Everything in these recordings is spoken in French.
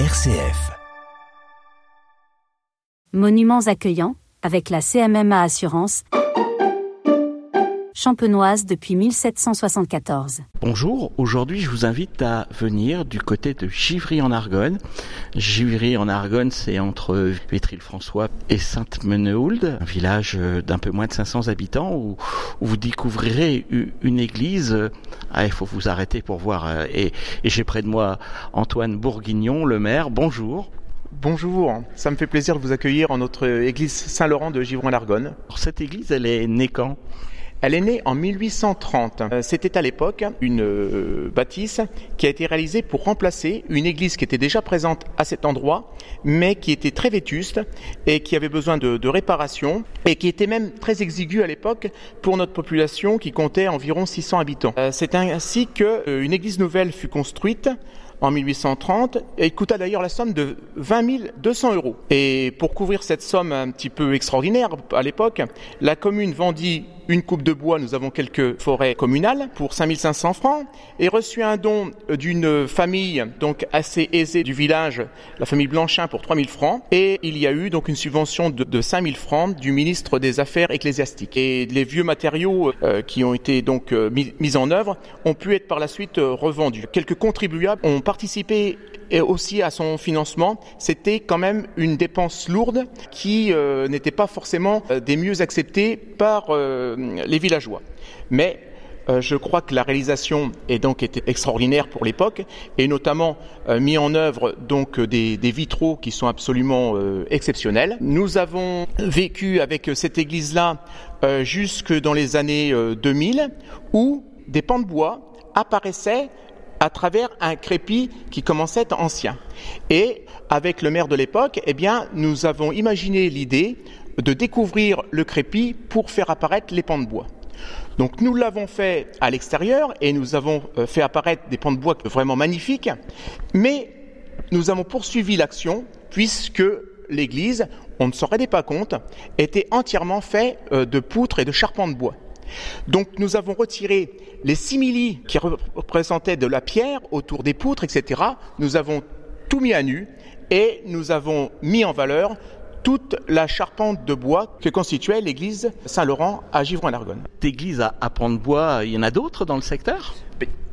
RCF. Monuments accueillants avec la CMMA Assurance champenoise depuis 1774. Bonjour, aujourd'hui je vous invite à venir du côté de Givry en Argonne. Givry en Argonne, c'est entre Vitry-le-François et Sainte-Menehould, un village d'un peu moins de 500 habitants où, vous découvrirez une église. Ah, il faut vous arrêter pour voir. euh, Et, et j'ai près de moi Antoine Bourguignon, le maire. Bonjour. Bonjour, ça me fait plaisir de vous accueillir en notre église Saint-Laurent de Givron-Largonne. Alors, cette église, elle est née quand? Elle est née en 1830. Euh, C'était à l'époque une euh, bâtisse qui a été réalisée pour remplacer une église qui était déjà présente à cet endroit, mais qui était très vétuste et qui avait besoin de, de réparation et qui était même très exiguë à l'époque pour notre population qui comptait environ 600 habitants. Euh, C'est ainsi qu'une église nouvelle fut construite en 1830 et coûta d'ailleurs la somme de 20 200 euros. Et pour couvrir cette somme un petit peu extraordinaire à l'époque, la commune vendit une coupe de bois, nous avons quelques forêts communales, pour 5500 francs, et reçut un don d'une famille donc assez aisée du village, la famille Blanchin, pour 3000 francs, et il y a eu donc une subvention de, de 5000 francs du ministre des Affaires ecclésiastiques. Et les vieux matériaux euh, qui ont été donc euh, mis, en œuvre ont pu être par la suite euh, revendus. Quelques contribuables ont participé et aussi à son financement, c'était quand même une dépense lourde qui euh, n'était pas forcément euh, des mieux acceptées par euh, les villageois. Mais je crois que la réalisation est donc extraordinaire pour l'époque et notamment mis en œuvre donc des, vitraux qui sont absolument exceptionnels. Nous avons vécu avec cette église-là jusque dans les années euh, 2000 où des pans de bois apparaissaient à travers un crépi qui commençait à ancien. Et avec le maire de l'époque, eh nous avons imaginé l'idée de découvrir le crépi pour faire apparaître les pans de bois. Donc nous l'avons fait à l'extérieur et nous avons euh, fait apparaître des pans de bois vraiment magnifiques, mais nous avons poursuivi l'action puisque l'église, on ne s'en rendait pas compte, était entièrement fait euh, de poutres et de charpents de bois. Donc nous avons retiré les simili qui représentaient de la pierre autour des poutres, etc. Nous avons tout mis à nu et nous avons mis en valeur toute la charpente de bois que constituait l'église Saint-Laurent à Givron-Largonne. Cette église à, à pans de bois, il y en a d'autres dans le secteur?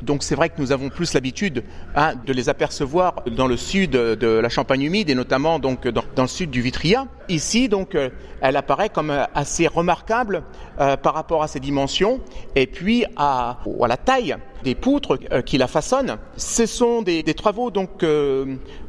Donc c'est vrai que nous avons plus l'habitude hein, de les apercevoir dans le sud de la Champagne humide et notamment donc dans, le sud du Vitria. Ici donc euh, elle apparaît comme euh, assez remarquable euh, par rapport à ses dimensions et puis à, la taille des poutres qui la façonnent. Ce sont des, travaux donc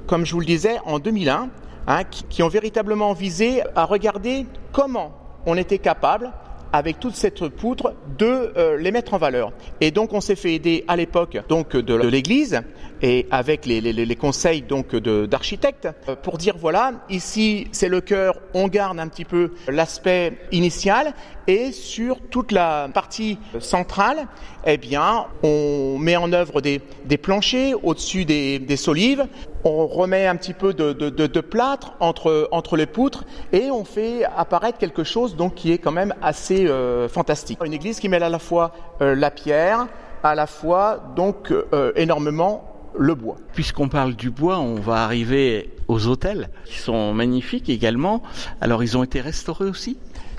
comme je vous le disais en 2001 hein, qui ont véritablement visé à regarder comment on était capable avec toute cette poutre de euh, les mettre en valeur. Et donc on s'est fait aider à l'époque donc de, l'Église et avec les, les, les conseils donc d'architectes euh, pour dire voilà ici c'est le cœur, on garde un petit peu l'aspect initial et sur toute la partie centrale, eh bien on met en œuvre des, des planchers au-dessus des, des solives on remet un petit peu de, de, de, de plâtre entre, entre les poutres et on fait apparaître quelque chose donc qui est quand même assez euh, fantastique. Une église qui mêle à la fois euh, la pierre, à la fois donc euh, énormément le bois. Puisqu'on parle du bois, on va arriver aux hôtels qui sont magnifiques également. Alors ils ont été restaurés aussi?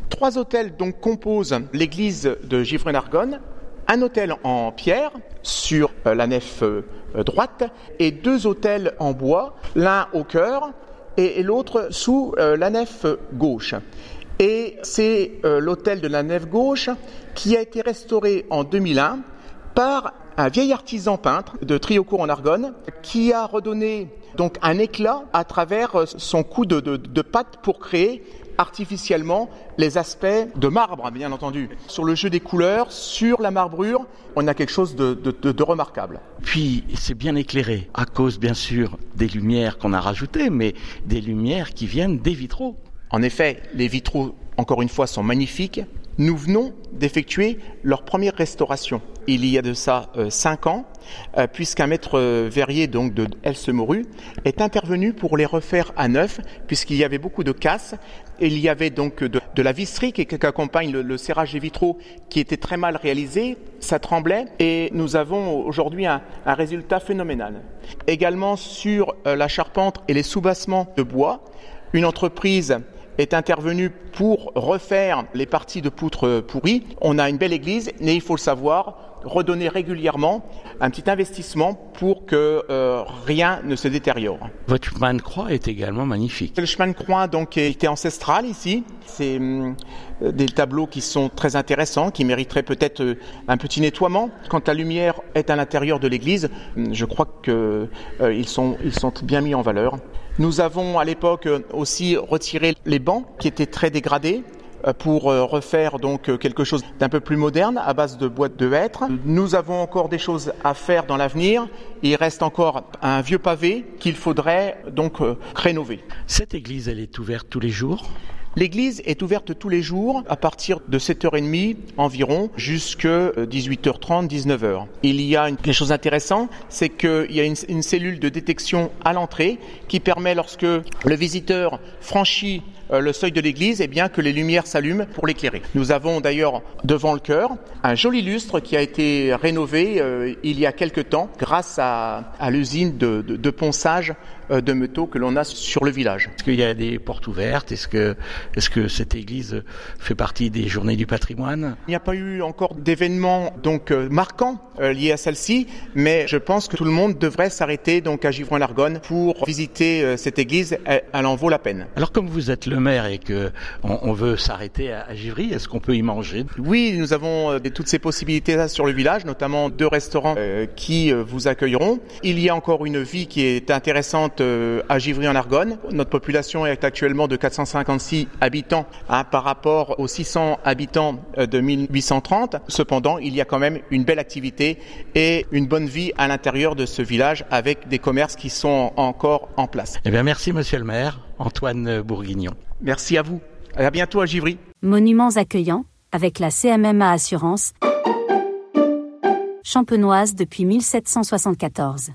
Trois hôtels donc composent l'église de Givren-Argonne, un hôtel en pierre sur euh, la nef euh, droite et deux hôtels en bois, l'un au cœur et, l'autre sous euh, la nef gauche. Et c'est euh, l'hôtel de la nef gauche qui a été restauré en 2001 par un vieil artisan peintre de Triocourt en Argonne qui a redonné donc un éclat à travers euh, son coup de, de, de pâte pour créer artificiellement les aspects de marbre, bien entendu. Sur le jeu des couleurs, sur la marbrure, on a quelque chose de, de, de, de remarquable. Puis c'est bien éclairé, à cause bien sûr des lumières qu'on a rajoutées, mais des lumières qui viennent des vitraux. En effet, les vitraux, encore une fois, sont magnifiques. Nous venons d'effectuer leur première restauration. il y a de ça euh, cinq ans, euh, puisqu'un maître verrier donc de Elsemoru est intervenu pour les refaire à neuf, puisqu'il y avait beaucoup de casse. Il y avait donc de, la visserie qui, accompagne le, serrage des vitraux qui était très mal réalisé, ça tremblait, et nous avons aujourd'hui un, un, résultat phénoménal. Également sur la charpente et les soubassements de bois, une entreprise est intervenu pour refaire les parties de poutres pourries. On a une belle église, mais il faut le savoir, redonner régulièrement un petit investissement pour que euh, rien ne se détériore. Votre chemin de croix est également magnifique. Le chemin de croix donc était ancestral ici. C'est hum, des tableaux qui sont très intéressants, qui mériteraient peut-être euh, un petit nettoiement. Quand la lumière est à l'intérieur de l'église, hum, je crois qu'ils euh, sont, ils sont bien mis en valeur. Nous avons à l'époque aussi retiré les bancs qui étaient très dégradés euh, pour euh, refaire donc euh, quelque chose d'un peu plus moderne à base de boîtes de hêtre. Nous avons encore des choses à faire dans l'avenir. Il reste encore un vieux pavé qu'il faudrait donc rénover. Cette église, elle est ouverte tous les jours? L'église est ouverte tous les jours à partir de 7h30 environ jusqu'à 18h30, 19h. Il y a une, quelque chose d'intéressant, c'est qu'il y a une, cellule de détection à l'entrée qui permet lorsque le visiteur franchit euh, le seuil de l'église, et eh bien que les lumières s'allument pour l'éclairer. Nous avons d'ailleurs devant le chœur un joli lustre qui a été rénové euh, il y a quelque temps grâce à, l'usine de, ponçage de métaux que l'on a sur le village. Est-ce qu'il y a des portes ouvertes? Est-ce que, est-ce que cette église fait partie des journées du patrimoine? Il n'y a pas eu encore d'événements donc marquants liés à celle-ci, mais je pense que tout le monde devrait s'arrêter donc à Givron-Largonne pour visiter cette église. Elle, en vaut la peine. Alors comme vous êtes le maire et que on, veut s'arrêter à, Givry, est-ce qu'on peut y manger? Oui, nous avons euh, toutes ces possibilités là sur le village, notamment deux restaurants euh, qui euh, vous accueilleront. Il y a encore une vie qui est intéressante à Givry en Argonne. Notre population est actuellement de 456 habitants hein, par rapport aux 600 habitants de 1830. Cependant, il y a quand même une belle activité et une bonne vie à l'intérieur de ce village avec des commerces qui sont encore en place. Eh bien, merci, monsieur le maire. Antoine Bourguignon. Merci à vous. À bientôt à Givry. Monuments accueillants avec la CMMA Assurance. Champenoise depuis 1774.